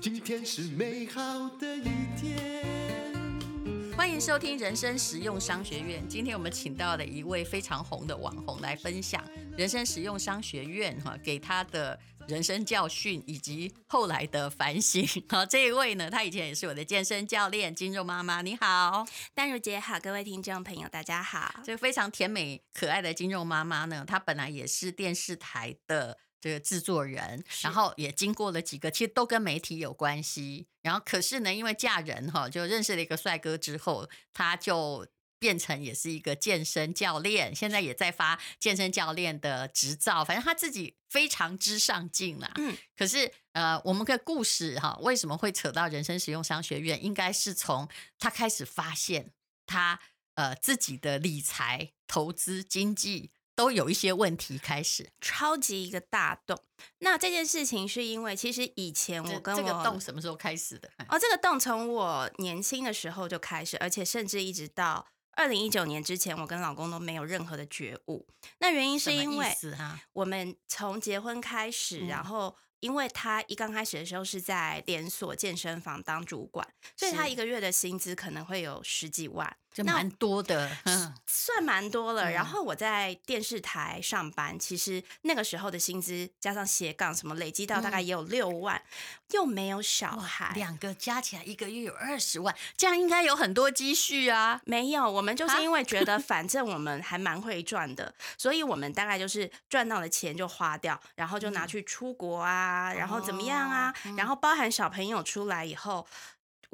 今天是美好的一天。欢迎收听人生实用商学院。今天我们请到了一位非常红的网红来分享人生实用商学院哈给他的人生教训以及后来的反省。好，这一位呢，他以前也是我的健身教练，金肉妈妈。你好，丹如姐好，各位听众朋友大家好。这个非常甜美可爱的金肉妈妈呢，她本来也是电视台的。这个制作人，然后也经过了几个，其实都跟媒体有关系。然后可是呢，因为嫁人哈，就认识了一个帅哥之后，他就变成也是一个健身教练，现在也在发健身教练的执照。反正他自己非常之上进啦。嗯，可是呃，我们的故事哈，为什么会扯到人生实用商学院？应该是从他开始发现他呃自己的理财、投资、经济。都有一些问题开始，超级一个大洞。那这件事情是因为，其实以前我跟我这个洞什么时候开始的？哦，这个洞从我年轻的时候就开始，而且甚至一直到二零一九年之前，我跟老公都没有任何的觉悟。那原因是因为我们从结婚开始，然后。因为他一刚开始的时候是在连锁健身房当主管，所以他一个月的薪资可能会有十几万，就蛮多的，算蛮多了。然后我在电视台上班，其实那个时候的薪资加上斜杠什么，累积到大概也有六万，又没有小孩，两个加起来一个月有二十万，这样应该有很多积蓄啊。没有，我们就是因为觉得 反正我们还蛮会赚的，所以我们大概就是赚到的钱就花掉，然后就拿去出国啊。啊，然后怎么样啊？然后包含小朋友出来以后，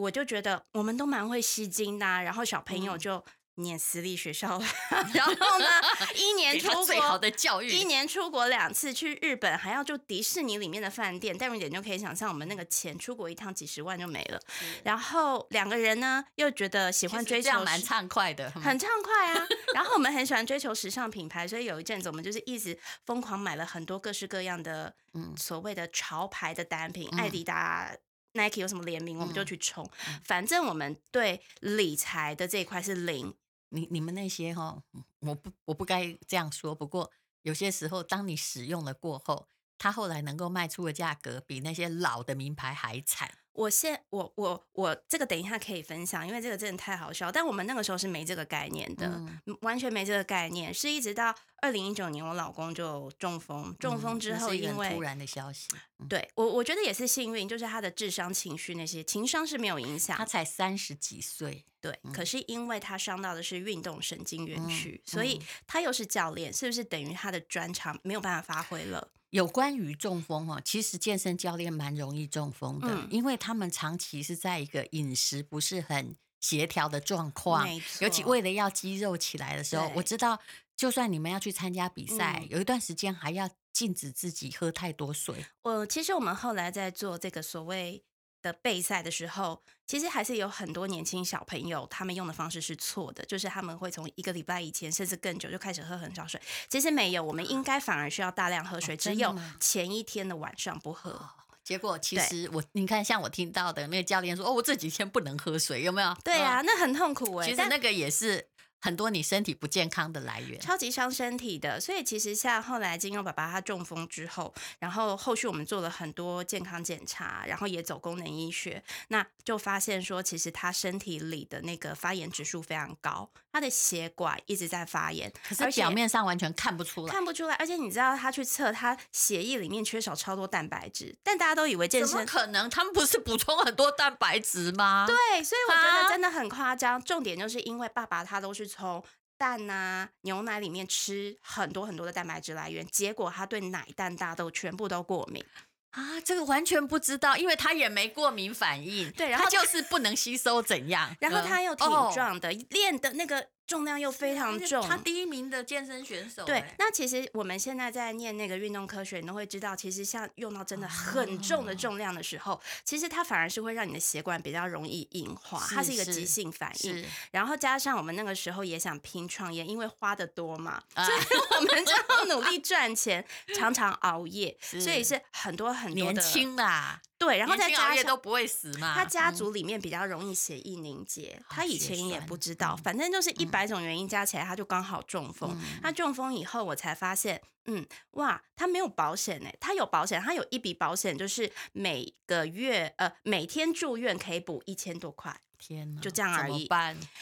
我就觉得我们都蛮会吸金的、啊。然后小朋友就念私立学校 然后呢，一年出国最好的教育，一年出国两次，去日本还要住迪士尼里面的饭店，带入一点就可以想象，我们那个钱出国一趟几十万就没了。是然后两个人呢，又觉得喜欢追求，这样蛮畅快的，很畅快啊。然后我们很喜欢追求时尚品牌，所以有一阵子我们就是一直疯狂买了很多各式各样的。嗯，所谓的潮牌的单品，艾迪达、Nike 有什么联名，我们就去冲。反正我们对理财的这一块是零。你你们那些哈，我不我不该这样说。不过有些时候，当你使用了过后，它后来能够卖出的价格比那些老的名牌还惨。我现我我我这个等一下可以分享，因为这个真的太好笑。但我们那个时候是没这个概念的，嗯、完全没这个概念，是一直到二零一九年，我老公就中风，中风之后因为、嗯、突然的消息，嗯、对我我觉得也是幸运，就是他的智商、情绪那些情商是没有影响。他才三十几岁，对，嗯、可是因为他伤到的是运动神经元区，嗯、所以他又是教练，是不是等于他的专长没有办法发挥了？有关于中风哦，其实健身教练蛮容易中风的，嗯、因为他们长期是在一个饮食不是很协调的状况，尤其为了要肌肉起来的时候，我知道，就算你们要去参加比赛，嗯、有一段时间还要禁止自己喝太多水。我其实我们后来在做这个所谓。的备赛的时候，其实还是有很多年轻小朋友，他们用的方式是错的，就是他们会从一个礼拜以前甚至更久就开始喝很少水。其实没有，我们应该反而需要大量喝水，哦、只有前一天的晚上不喝。哦、结果其实我你看，像我听到的那个教练说，哦，我这几天不能喝水，有没有？对啊，哦、那很痛苦哎、欸。其实那个也是。很多你身体不健康的来源，超级伤身体的。所以其实像后来金庸爸爸他中风之后，然后后续我们做了很多健康检查，然后也走功能医学，那就发现说，其实他身体里的那个发炎指数非常高，他的血管一直在发炎，可是表面上完全看不出来，看不出来。而且你知道他去测，他血液里面缺少超多蛋白质，但大家都以为健身可能？他们不是补充很多蛋白质吗？对，所以我觉得真的很夸张。啊、重点就是因为爸爸他都是从蛋呐、啊，牛奶里面吃很多很多的蛋白质来源，结果他对奶蛋大豆全部都过敏啊！这个完全不知道，因为他也没过敏反应，对，然后他就是不能吸收怎样？然后他又挺壮的，练、哦、的那个。重量又非常重，他第一名的健身选手。对，那其实我们现在在念那个运动科学，你都会知道，其实像用到真的很重的重量的时候，其实它反而是会让你的血管比较容易硬化，它是一个急性反应。然后加上我们那个时候也想拼创业，因为花的多嘛，所以 我们就要努力赚钱，常常熬夜，所以是很多很多年轻啦。对，然后再加上都不会死嘛。他家族里面比较容易血液凝结，嗯、他以前也不知道，反正就是一百种原因加起来，他就刚好中风。嗯、他中风以后，我才发现，嗯，哇，他没有保险呢。他有保险，他有一笔保险，就是每个月呃每天住院可以补一千多块。天呐，就这样而已。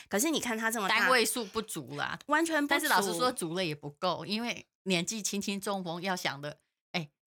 可是你看他这么大，单位数不足啦，完全不足。但是老师说，足了也不够，因为年纪轻轻中风，要想的。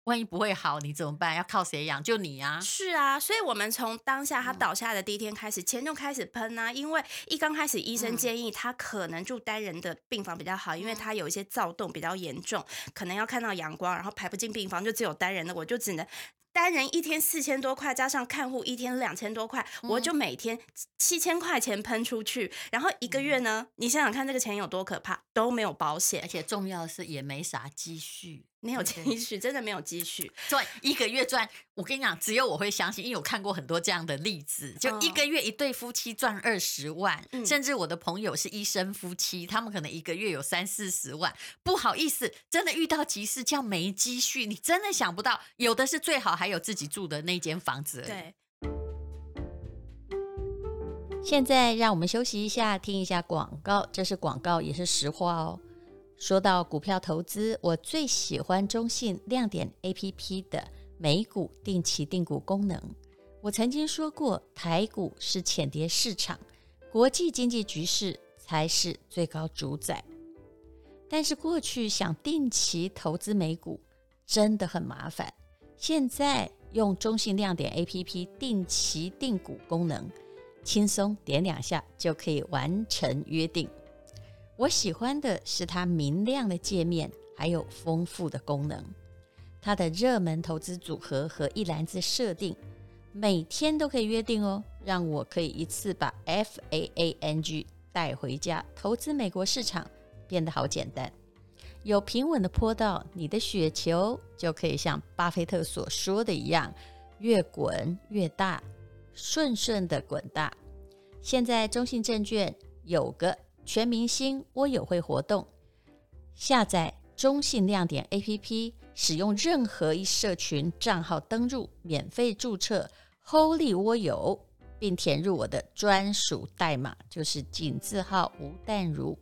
万一不会好，你怎么办？要靠谁养？就你啊！是啊，所以我们从当下他倒下的第一天开始，钱就开始喷啊。因为一刚开始，医生建议他可能住单人的病房比较好，因为他有一些躁动比较严重，可能要看到阳光，然后排不进病房，就只有单人的，我就只能单人一天四千多块，加上看护一天两千多块，我就每天七千块钱喷出去，然后一个月呢，你想想看这个钱有多可怕，都没有保险，而且重要的是也没啥积蓄。没有积蓄，真的没有积蓄。赚一个月赚，我跟你讲，只有我会相信，因为我看过很多这样的例子。就一个月一对夫妻赚二十万，嗯、甚至我的朋友是医生夫妻，他们可能一个月有三四十万。不好意思，真的遇到急事叫没积蓄，你真的想不到，有的是最好还有自己住的那间房子。对。现在让我们休息一下，听一下广告。这是广告，也是实话哦。说到股票投资，我最喜欢中信亮点 APP 的美股定期定股功能。我曾经说过，台股是浅碟市场，国际经济局势才是最高主宰。但是过去想定期投资美股真的很麻烦，现在用中信亮点 APP 定期定股功能，轻松点两下就可以完成约定。我喜欢的是它明亮的界面，还有丰富的功能。它的热门投资组合和一篮子设定，每天都可以约定哦，让我可以一次把 FAANG 带回家。投资美国市场变得好简单，有平稳的坡道，你的雪球就可以像巴菲特所说的一样，越滚越大，顺顺的滚大。现在中信证券有个。全明星窝友会活动，下载中信亮点 APP，使用任何一社群账号登入，免费注册 Holy 窝友，并填入我的专属代码，就是井字号吴淡如，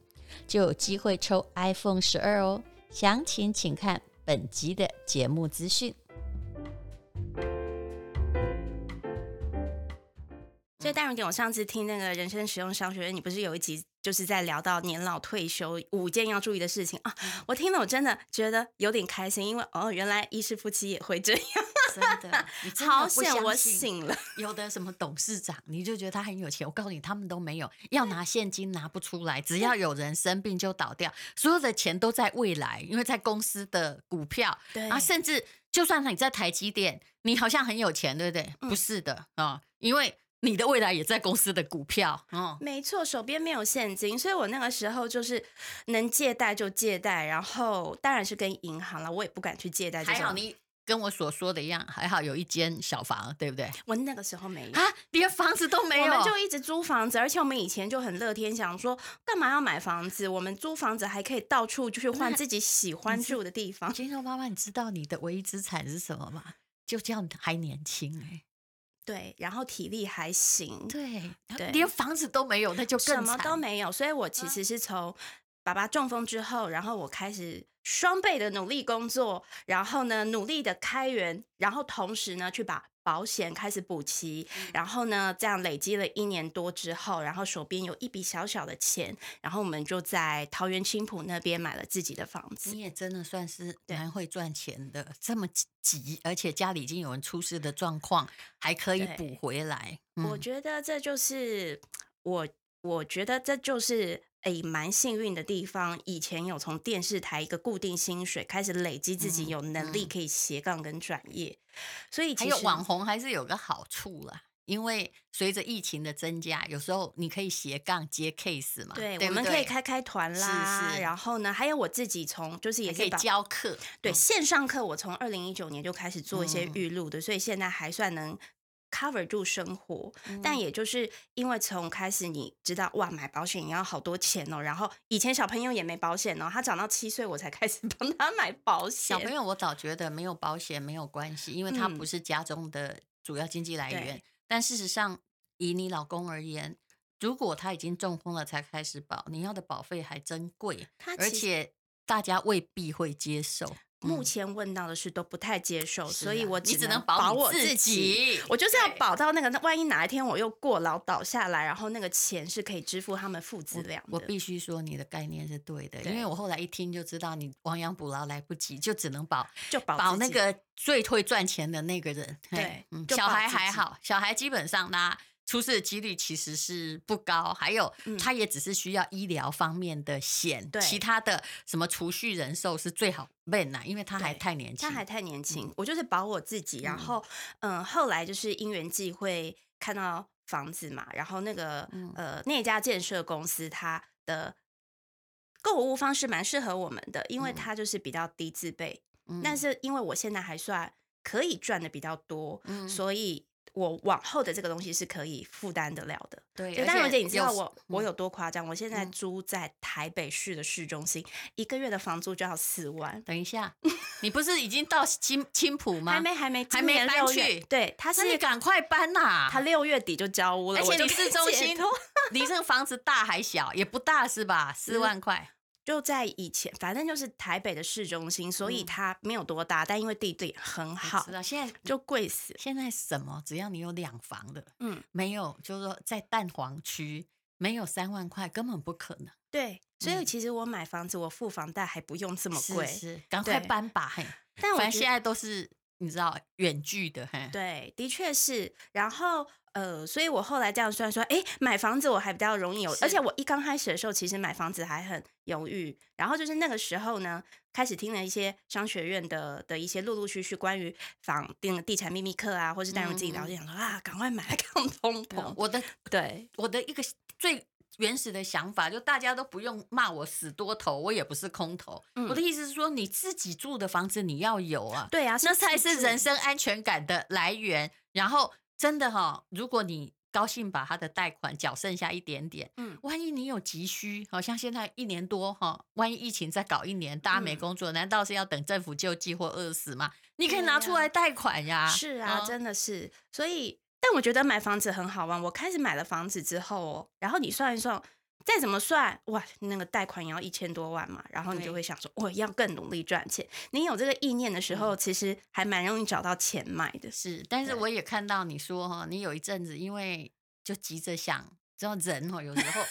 就有机会抽 iPhone 十二哦。详情请看本集的节目资讯。所以大人点，我上次听那个人生实用商学院，你不是有一集就是在聊到年老退休五件要注意的事情啊？我听了我真的觉得有点开心，因为哦，原来医师夫妻也会这样，真的，真的好险我醒了。有的什么董事长，你就觉得他很有钱，我告诉你，他们都没有，要拿现金拿不出来，只要有人生病就倒掉，所有的钱都在未来，因为在公司的股票，对啊，甚至就算你在台积电，你好像很有钱，对不对？嗯、不是的啊、哦，因为。你的未来也在公司的股票，哦，没错，手边没有现金，所以我那个时候就是能借贷就借贷，然后当然是跟银行了，我也不敢去借贷。还好你跟我所说的一样，还好有一间小房，对不对？我那个时候没有啊，连房子都没有，我们就一直租房子，而且我们以前就很乐天，想说干嘛要买房子？我们租房子还可以到处去换自己喜欢住的地方。金牛妈妈，你知道你的唯一资产是什么吗？就这样还年轻哎、欸。对，然后体力还行，对，对，连房子都没有，那就更什么都没有。所以我其实是从爸爸中风之后，然后我开始双倍的努力工作，然后呢，努力的开源，然后同时呢，去把。保险开始补齐，然后呢，这样累积了一年多之后，然后手边有一笔小小的钱，然后我们就在桃园青浦那边买了自己的房子。你也真的算是蛮会赚钱的，这么急，而且家里已经有人出事的状况，还可以补回来。嗯、我觉得这就是我，我觉得这就是。哎，蛮幸运的地方，以前有从电视台一个固定薪水开始累积，自己有能力可以斜杠跟转业，嗯嗯、所以其实还有网红还是有个好处啦，因为随着疫情的增加，有时候你可以斜杠接 case 嘛，对，对对，我们可以开开团？啦，是是，然后呢，还有我自己从就是也可以教课，对，线上课我从二零一九年就开始做一些预录的，嗯、所以现在还算能。Cover 住生活，但也就是因为从开始你知道哇，买保险也要好多钱哦。然后以前小朋友也没保险哦，他长到七岁我才开始帮他买保险。小朋友我早觉得没有保险没有关系，因为他不是家中的主要经济来源。对但事实上，以你老公而言，如果他已经中风了才开始保，你要的保费还真贵，而且大家未必会接受。目前问到的是都不太接受，啊、所以我只能保我自己。我就是要保到那个，那万一哪一天我又过劳倒下来，然后那个钱是可以支付他们负资粮。我必须说你的概念是对的，对因为我后来一听就知道你亡羊补牢来不及，就只能保就保保那个最会赚钱的那个人。对，嗯、小孩还好，小孩基本上呢。出事的几率其实是不高，还有他也只是需要医疗方面的险，嗯、其他的什么储蓄人寿是最好备呢，因为他还太年轻，他还太年轻。嗯、我就是保我自己，然后嗯、呃，后来就是因缘际会看到房子嘛，然后那个、嗯、呃那家建设公司它的购物方式蛮适合我们的，因为它就是比较低自备，嗯、但是因为我现在还算可以赚的比较多，嗯、所以。我往后的这个东西是可以负担得了的，对。但是，而且你知道我我有多夸张？我现在租在台北市的市中心，一个月的房租就要四万。等一下，你不是已经到青青浦吗？还没，还没，还没搬去。对，他是你赶快搬呐！他六月底就交屋了，而且你市中心离这个房子大还小？也不大是吧？四万块。就在以前，反正就是台北的市中心，所以它没有多大，嗯、但因为地点很好，知道现在就贵死。现在什么，只要你有两房的，嗯，没有，就是说在蛋黄区没有三万块，根本不可能。对，所以其实我买房子，我付房贷还不用这么贵，赶快搬吧，嘿。但我反正现在都是你知道远距的，嘿。对，的确是。然后。呃，所以我后来这样算说，哎，买房子我还比较容易有，而且我一刚开始的时候，其实买房子还很犹豫。然后就是那个时候呢，开始听了一些商学院的的一些陆陆续续关于房地地产秘密课啊，或是带入自己了解，想说啊，赶快买来 抗通膨。我的对我的一个最原始的想法，就大家都不用骂我死多头，我也不是空头。嗯、我的意思是说，你自己住的房子你要有啊，对啊，那才是人生安全感的来源。然后。真的哈、哦，如果你高兴把他的贷款缴剩下一点点，嗯，万一你有急需，好像现在一年多哈，万一疫情再搞一年，大家没工作，嗯、难道是要等政府救济或饿死吗？你可以拿出来贷款呀。是啊，嗯、真的是。所以，但我觉得买房子很好玩。我开始买了房子之后哦，然后你算一算。再怎么算，哇，那个贷款也要一千多万嘛，然后你就会想说，我要更努力赚钱。你有这个意念的时候，其实还蛮容易找到钱买的。是，但是我也看到你说哈，你有一阵子因为就急着想，知道人哈，有时候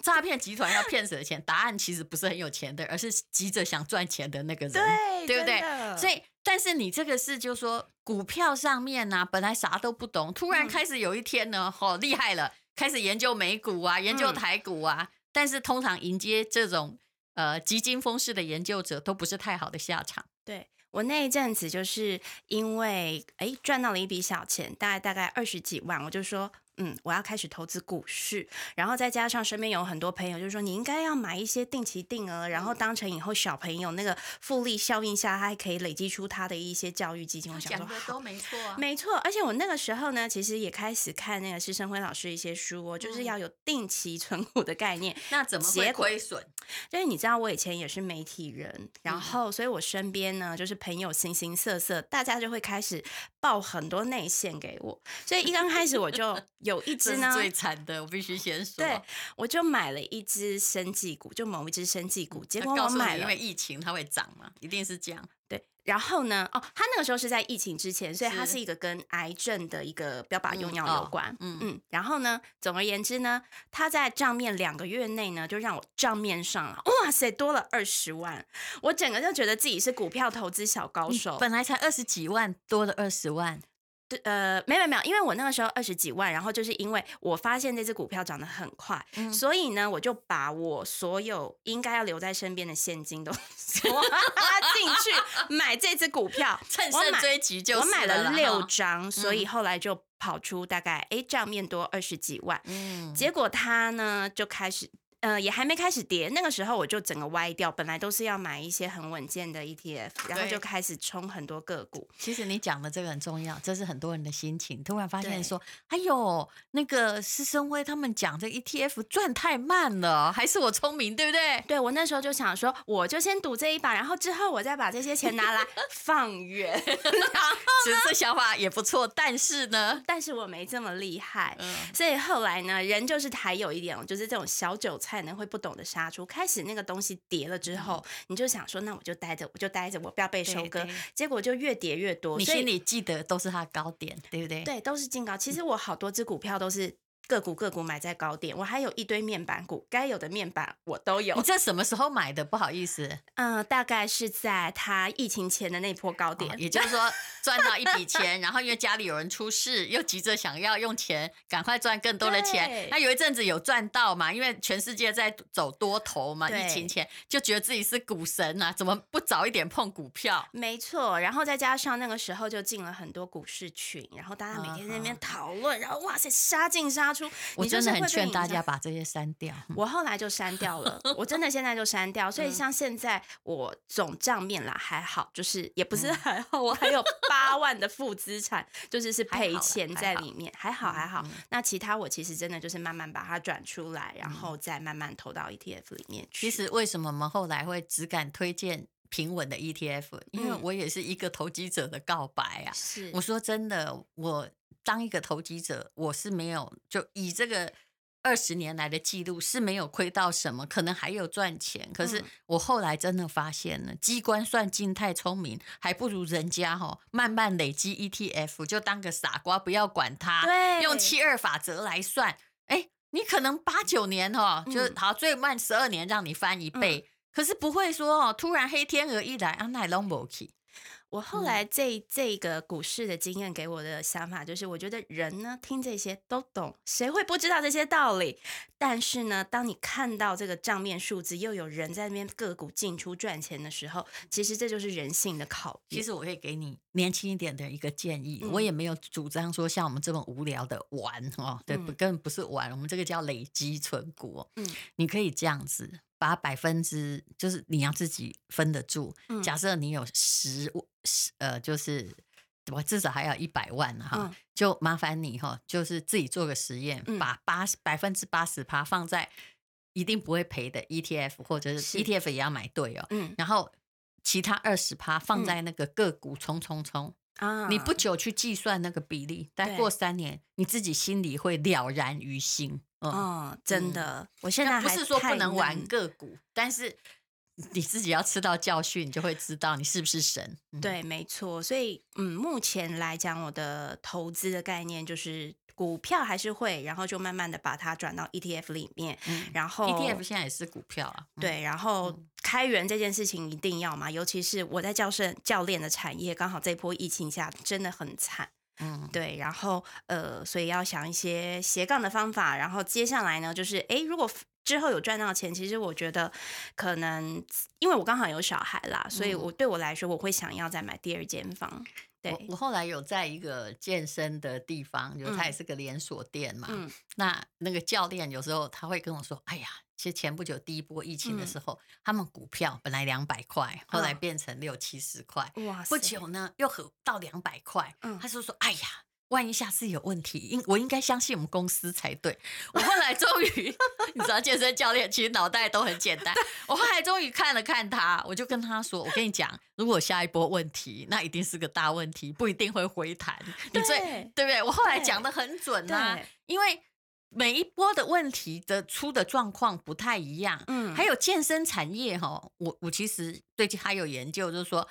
诈骗集团要骗谁的钱，答案其实不是很有钱的，而是急着想赚钱的那个人，对，对不对？所以，但是你这个是就是说股票上面呢、啊，本来啥都不懂，突然开始有一天呢，好、嗯、厉害了。开始研究美股啊，研究台股啊，嗯、但是通常迎接这种呃急惊风式的研究者都不是太好的下场。对，我那一阵子就是因为哎赚到了一笔小钱，大概大概二十几万，我就说。嗯，我要开始投资股市，然后再加上身边有很多朋友，就是说你应该要买一些定期定额，然后当成以后小朋友那个复利效应下，他还可以累积出他的一些教育基金。我想说，都没错啊，没错。而且我那个时候呢，其实也开始看那个施生辉老师一些书哦，就是要有定期存股的概念。那怎么会亏损？因为你知道，我以前也是媒体人，然后所以我身边呢，就是朋友形形色色，大家就会开始报很多内线给我，所以一刚开始我就。有一只呢，最惨的，我必须先说。对，我就买了一只生技股，就某一只生技股，结果我买了，因为疫情它会涨嘛，一定是这样。对。然后呢？哦，它那个时候是在疫情之前，所以它是一个跟癌症的一个标靶用药有关。嗯，哦、嗯，嗯。然后呢，总而言之呢，它在账面两个月内呢，就让我账面上了，哇塞，多了二十万。我整个就觉得自己是股票投资小高手。本来才二十几万，多了二十万。呃，没有没有，因为我那个时候二十几万，然后就是因为我发现这只股票涨得很快，嗯、所以呢，我就把我所有应该要留在身边的现金都 刷进去买这只股票，趁胜追击就我买了六张，嗯、所以后来就跑出大概哎账面多二十几万，嗯，结果他呢就开始呃，也还没开始跌，那个时候我就整个歪掉。本来都是要买一些很稳健的 ETF，然后就开始冲很多个股。其实你讲的这个很重要，这是很多人的心情。突然发现说，哎呦，那个施生辉他们讲这 ETF 赚太慢了，还是我聪明，对不对？对，我那时候就想说，我就先赌这一把，然后之后我再把这些钱拿来 放远。然后其实这想法也不错，但是呢，但是我没这么厉害，嗯、所以后来呢，人就是还有一点，就是这种小韭菜。可能会不懂得杀出，开始那个东西跌了之后，嗯、你就想说，那我就待着，我就待着，我不要被收割。结果就越跌越多，你心里记得都是它的高点，对不对？对，都是进高。其实我好多只股票都是。个股个股买在高点，我还有一堆面板股，该有的面板我都有。你这什么时候买的？不好意思，嗯，大概是在他疫情前的那波高点，哦、也就是说赚到一笔钱，然后因为家里有人出事，又急着想要用钱赶快赚更多的钱。那有一阵子有赚到嘛？因为全世界在走多头嘛，疫情前就觉得自己是股神啊，怎么不早一点碰股票？没错，然后再加上那个时候就进了很多股市群，然后大家每天在那边讨论，然后哇塞，杀进杀出。我真的很劝大家把这些删掉。我后来就删掉了，我真的现在就删掉。所以像现在我总账面啦还好，就是也不是还好，我还有八万的负资产，就是是赔钱在里面，还好还好。那其他我其实真的就是慢慢把它转出来，然后再慢慢投到 ETF 里面去。其实为什么我们后来会只敢推荐平稳的 ETF？因为我也是一个投机者的告白啊。是，我说真的，我。当一个投机者，我是没有就以这个二十年来的记录是没有亏到什么，可能还有赚钱。可是我后来真的发现了，机关算尽太聪明，还不如人家哈慢慢累积 ETF，就当个傻瓜，不要管它。对，用七二法则来算，哎，你可能八九年哈就好，最慢十二年让你翻一倍，可是不会说哦，突然黑天鹅一来啊，那拢无去。我后来这这个股市的经验给我的想法就是，我觉得人呢听这些都懂，谁会不知道这些道理？但是呢，当你看到这个账面数字，又有人在那边个股进出赚钱的时候，其实这就是人性的考验。其实我可以给你年轻一点的一个建议，嗯、我也没有主张说像我们这么无聊的玩哦，对，根本不是玩，我们这个叫累积存股。嗯，你可以这样子。把百分之就是你要自己分得住。假设你有十十呃，就是我至少还要一百万哈，就麻烦你哈，就是自己做个实验，把八十百分之八十趴放在一定不会赔的 ETF，或者是 ETF 也要买对哦。然后其他二十趴放在那个个股冲冲冲啊！你不久去计算那个比例，再过三年，你自己心里会了然于心。哦，真的，嗯、我现在还不是说不能玩个股，但是你自己要吃到教训，你就会知道你是不是神。嗯、对，没错。所以，嗯，目前来讲，我的投资的概念就是股票还是会，然后就慢慢的把它转到 ETF 里面。嗯、然后 ETF 现在也是股票啊。嗯、对，然后开源这件事情一定要嘛，尤其是我在教授教练的产业，刚好这波疫情下真的很惨。嗯，对，然后呃，所以要想一些斜杠的方法，然后接下来呢，就是哎，如果之后有赚到钱，其实我觉得可能，因为我刚好有小孩啦，所以我对我来说，我会想要再买第二间房。对，我，我后来有在一个健身的地方，就它也是个连锁店嘛，嗯，那那个教练有时候他会跟我说，哎呀。其实前不久第一波疫情的时候，嗯、他们股票本来两百块，后来变成六七十块。哇！不久呢，又回到两百块。嗯，他就说：“哎呀，万一下次有问题，应我应该相信我们公司才对。”我后来终于，你知道，健身教练其实脑袋都很简单。我后来终于看了看他，我就跟他说：“我跟你讲，如果下一波问题，那一定是个大问题，不一定会回弹。对你最对不对？我后来讲的很准啊，因为。”每一波的问题的出的状况不太一样，嗯，还有健身产业哈，我我其实最近还有研究，就是说，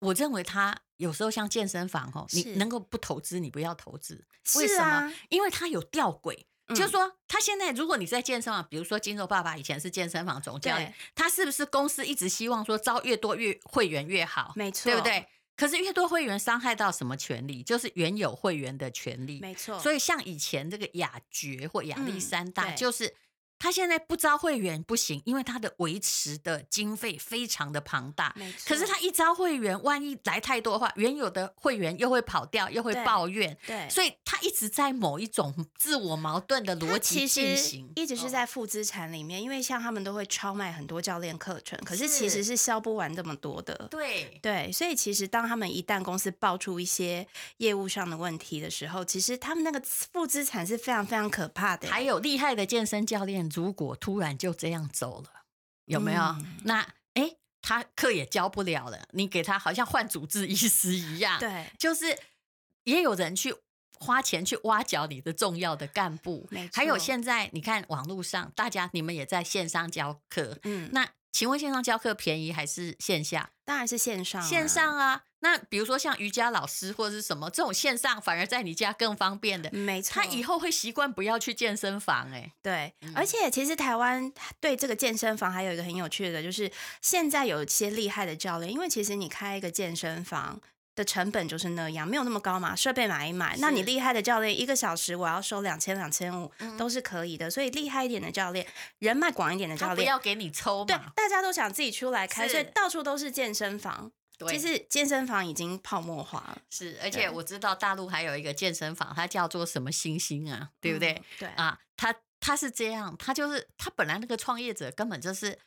我认为它有时候像健身房哈，你能够不投资，你不要投资，为什么？因为它有吊诡，就是说，他现在如果你在健身房，比如说金肉爸爸以前是健身房总教练，他是不是公司一直希望说招越多越会员越好？没错，对不对？可是越多会员伤害到什么权利？就是原有会员的权利。没错。所以像以前这个雅爵或亚历山大，就是他现在不招会员不行，因为他的维持的经费非常的庞大。可是他一招会员，万一来太多的话，原有的会员又会跑掉，又会抱怨。对。对，所以他一直在某一种自我矛盾的逻辑进行，一直是在负资产里面。哦、因为像他们都会超卖很多教练课程，可是其实是销不完这么多的。对对，所以其实当他们一旦公司爆出一些业务上的问题的时候，其实他们那个负资产是非常非常可怕的。还有厉害的健身教练，如果突然就这样走了，有没有？嗯、那哎，他课也教不了了。你给他好像换主治医师一样，对，就是也有人去花钱去挖角你的重要的干部。还有现在你看网络上，大家你们也在线上教课，嗯，那请问线上教课便宜还是线下？当然是线上啊，线上啊。那比如说像瑜伽老师或者是什么这种线上，反而在你家更方便的。没错，他以后会习惯不要去健身房哎、欸。对，嗯、而且其实台湾对这个健身房还有一个很有趣的，就是现在有一些厉害的教练，因为其实你开一个健身房的成本就是那样，没有那么高嘛，设备买一买，那你厉害的教练一个小时我要收两千两千五都是可以的。所以厉害一点的教练，人脉广一点的教练，不要给你抽嘛。对，大家都想自己出来开，所以到处都是健身房。对，其实健身房已经泡沫化了，是，而且我知道大陆还有一个健身房，它叫做什么星星啊，对不对？嗯、对啊，他他是这样，他就是他本来那个创业者根本就是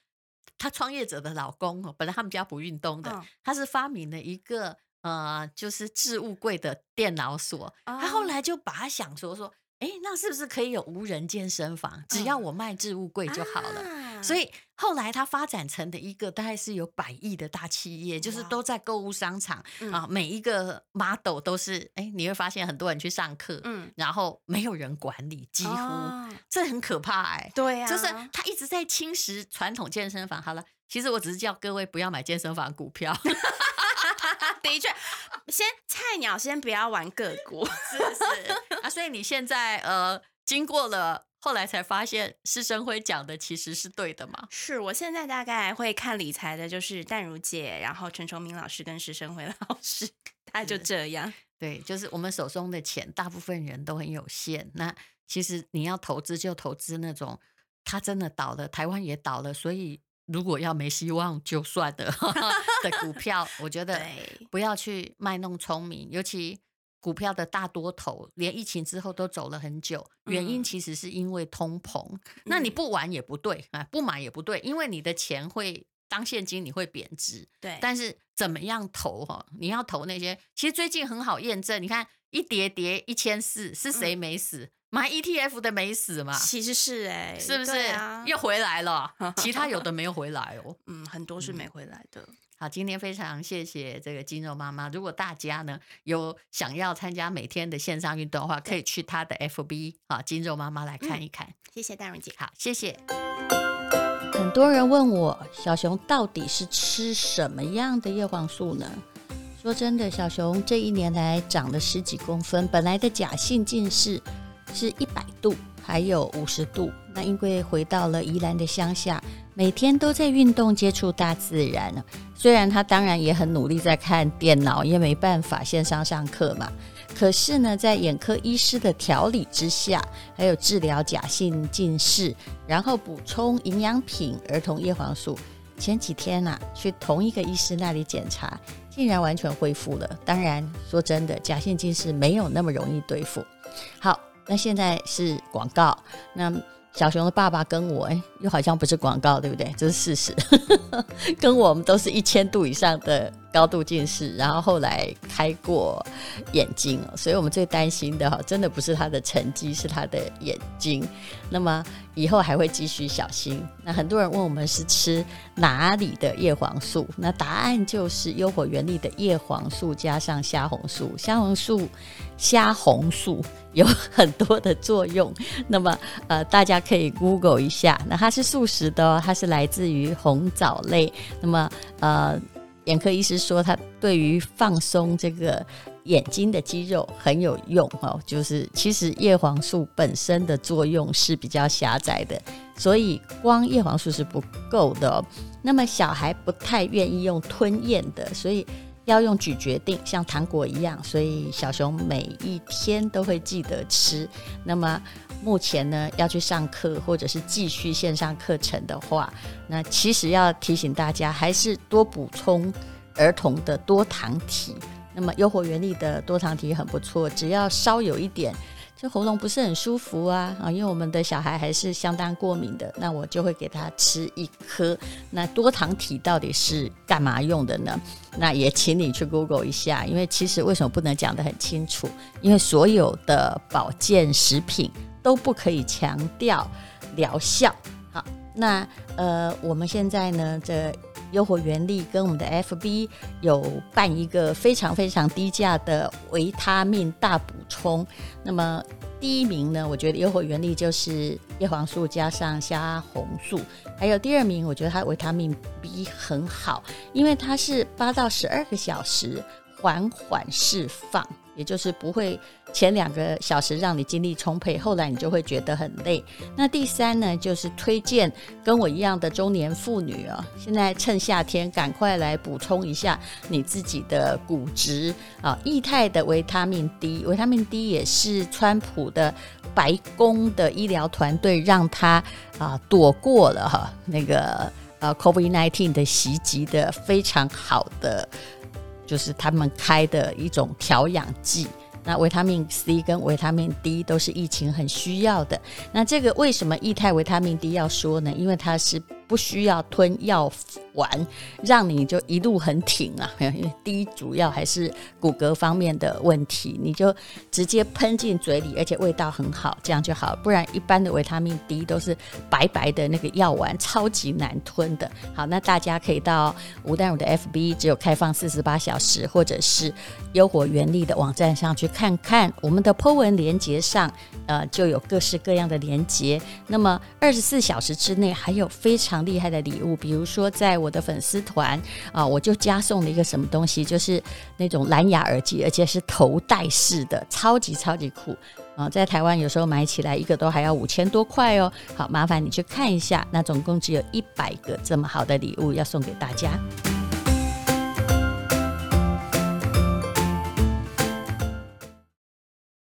他创业者的老公哦，本来他们家不运动的，嗯、他是发明了一个呃，就是置物柜的电脑锁，哦、他后来就把他想说说。哎，那是不是可以有无人健身房？只要我卖置物柜就好了。嗯啊、所以后来它发展成的一个大概是有百亿的大企业，就是都在购物商场、嗯、啊，每一个 model 都是哎，你会发现很多人去上课，嗯，然后没有人管理，几乎、哦、这很可怕哎。对呀、啊，就是它一直在侵蚀传统健身房。好了，其实我只是叫各位不要买健身房股票。的确，先菜鸟先不要玩个股，是是啊，所以你现在呃，经过了后来才发现施生辉讲的其实是对的嘛？是我现在大概会看理财的，就是淡如姐，然后陈崇明老师跟施生辉老师，他就这样。对，就是我们手中的钱，大部分人都很有限。那其实你要投资就投资那种，他真的倒了，台湾也倒了，所以。如果要没希望就算了 的股票，我觉得不要去卖弄聪明，尤其股票的大多头，连疫情之后都走了很久，原因其实是因为通膨。那你不玩也不对啊，不买也不对，因为你的钱会当现金，你会贬值。对，但是怎么样投哈？你要投那些，其实最近很好验证，你看一跌跌一千四，是谁没死？买 ETF 的没死嘛？其实是哎、欸，是不是？啊、又回来了？其他有的没有回来哦。嗯，很多是没回来的、嗯。好，今天非常谢谢这个肌肉妈妈。如果大家呢有想要参加每天的线上运动的话，可以去她的 FB 啊，肌肉妈妈来看一看。嗯、谢谢大荣姐。好，谢谢。很多人问我，小熊到底是吃什么样的叶黄素呢？说真的，小熊这一年来长了十几公分，本来的假性近视。是一百度，还有五十度。那因为回到了宜兰的乡下，每天都在运动，接触大自然。虽然他当然也很努力在看电脑，也没办法线上上课嘛。可是呢，在眼科医师的调理之下，还有治疗假性近视，然后补充营养品儿童叶黄素。前几天呐、啊，去同一个医师那里检查，竟然完全恢复了。当然，说真的，假性近视没有那么容易对付。好。那现在是广告，那小熊的爸爸跟我，哎，又好像不是广告，对不对？这是事实，跟我们都是一千度以上的。高度近视，然后后来开过眼睛，所以我们最担心的哈，真的不是他的成绩，是他的眼睛。那么以后还会继续小心。那很多人问我们是吃哪里的叶黄素，那答案就是优活原力的叶黄素加上虾红素。虾红素，虾红素有很多的作用。那么呃，大家可以 Google 一下。那它是素食的哦，它是来自于红藻类。那么呃。眼科医师说，他对于放松这个眼睛的肌肉很有用哦。就是其实叶黄素本身的作用是比较狭窄的，所以光叶黄素是不够的哦。那么小孩不太愿意用吞咽的，所以要用咀嚼定，像糖果一样。所以小熊每一天都会记得吃。那么目前呢要去上课或者是继续线上课程的话，那其实要提醒大家，还是多补充儿童的多糖体。那么优活原力的多糖体很不错，只要稍有一点。这喉咙不是很舒服啊啊！因为我们的小孩还是相当过敏的，那我就会给他吃一颗。那多糖体到底是干嘛用的呢？那也请你去 Google 一下，因为其实为什么不能讲得很清楚？因为所有的保健食品都不可以强调疗效。好，那呃，我们现在呢，这。优活原力跟我们的 FB 有办一个非常非常低价的维他命大补充。那么第一名呢，我觉得优活原力就是叶黄素加上虾红素。还有第二名，我觉得它维他命 B 很好，因为它是八到十二个小时缓缓释放。也就是不会前两个小时让你精力充沛，后来你就会觉得很累。那第三呢，就是推荐跟我一样的中年妇女啊，现在趁夏天赶快来补充一下你自己的骨质啊。液态的维他命 D，维他命 D 也是川普的白宫的医疗团队让他啊躲过了哈那个呃 COVID-19 的袭击的非常好的。就是他们开的一种调养剂，那维他命 C 跟维他命 D 都是疫情很需要的。那这个为什么液态维他命 D 要说呢？因为它是。不需要吞药丸，让你就一路很挺啊！因为第一主要还是骨骼方面的问题，你就直接喷进嘴里，而且味道很好，这样就好。不然一般的维他命 D 都是白白的那个药丸，超级难吞的。好，那大家可以到吴淡如的 FB，只有开放四十八小时，或者是优活原力的网站上去看看，我们的 Po 文连接上，呃，就有各式各样的连接。那么二十四小时之内还有非常厉害的礼物，比如说在我我的粉丝团啊，我就加送了一个什么东西，就是那种蓝牙耳机，而且是头戴式的，超级超级酷啊！在台湾有时候买起来一个都还要五千多块哦。好，麻烦你去看一下，那总共只有一百个这么好的礼物要送给大家。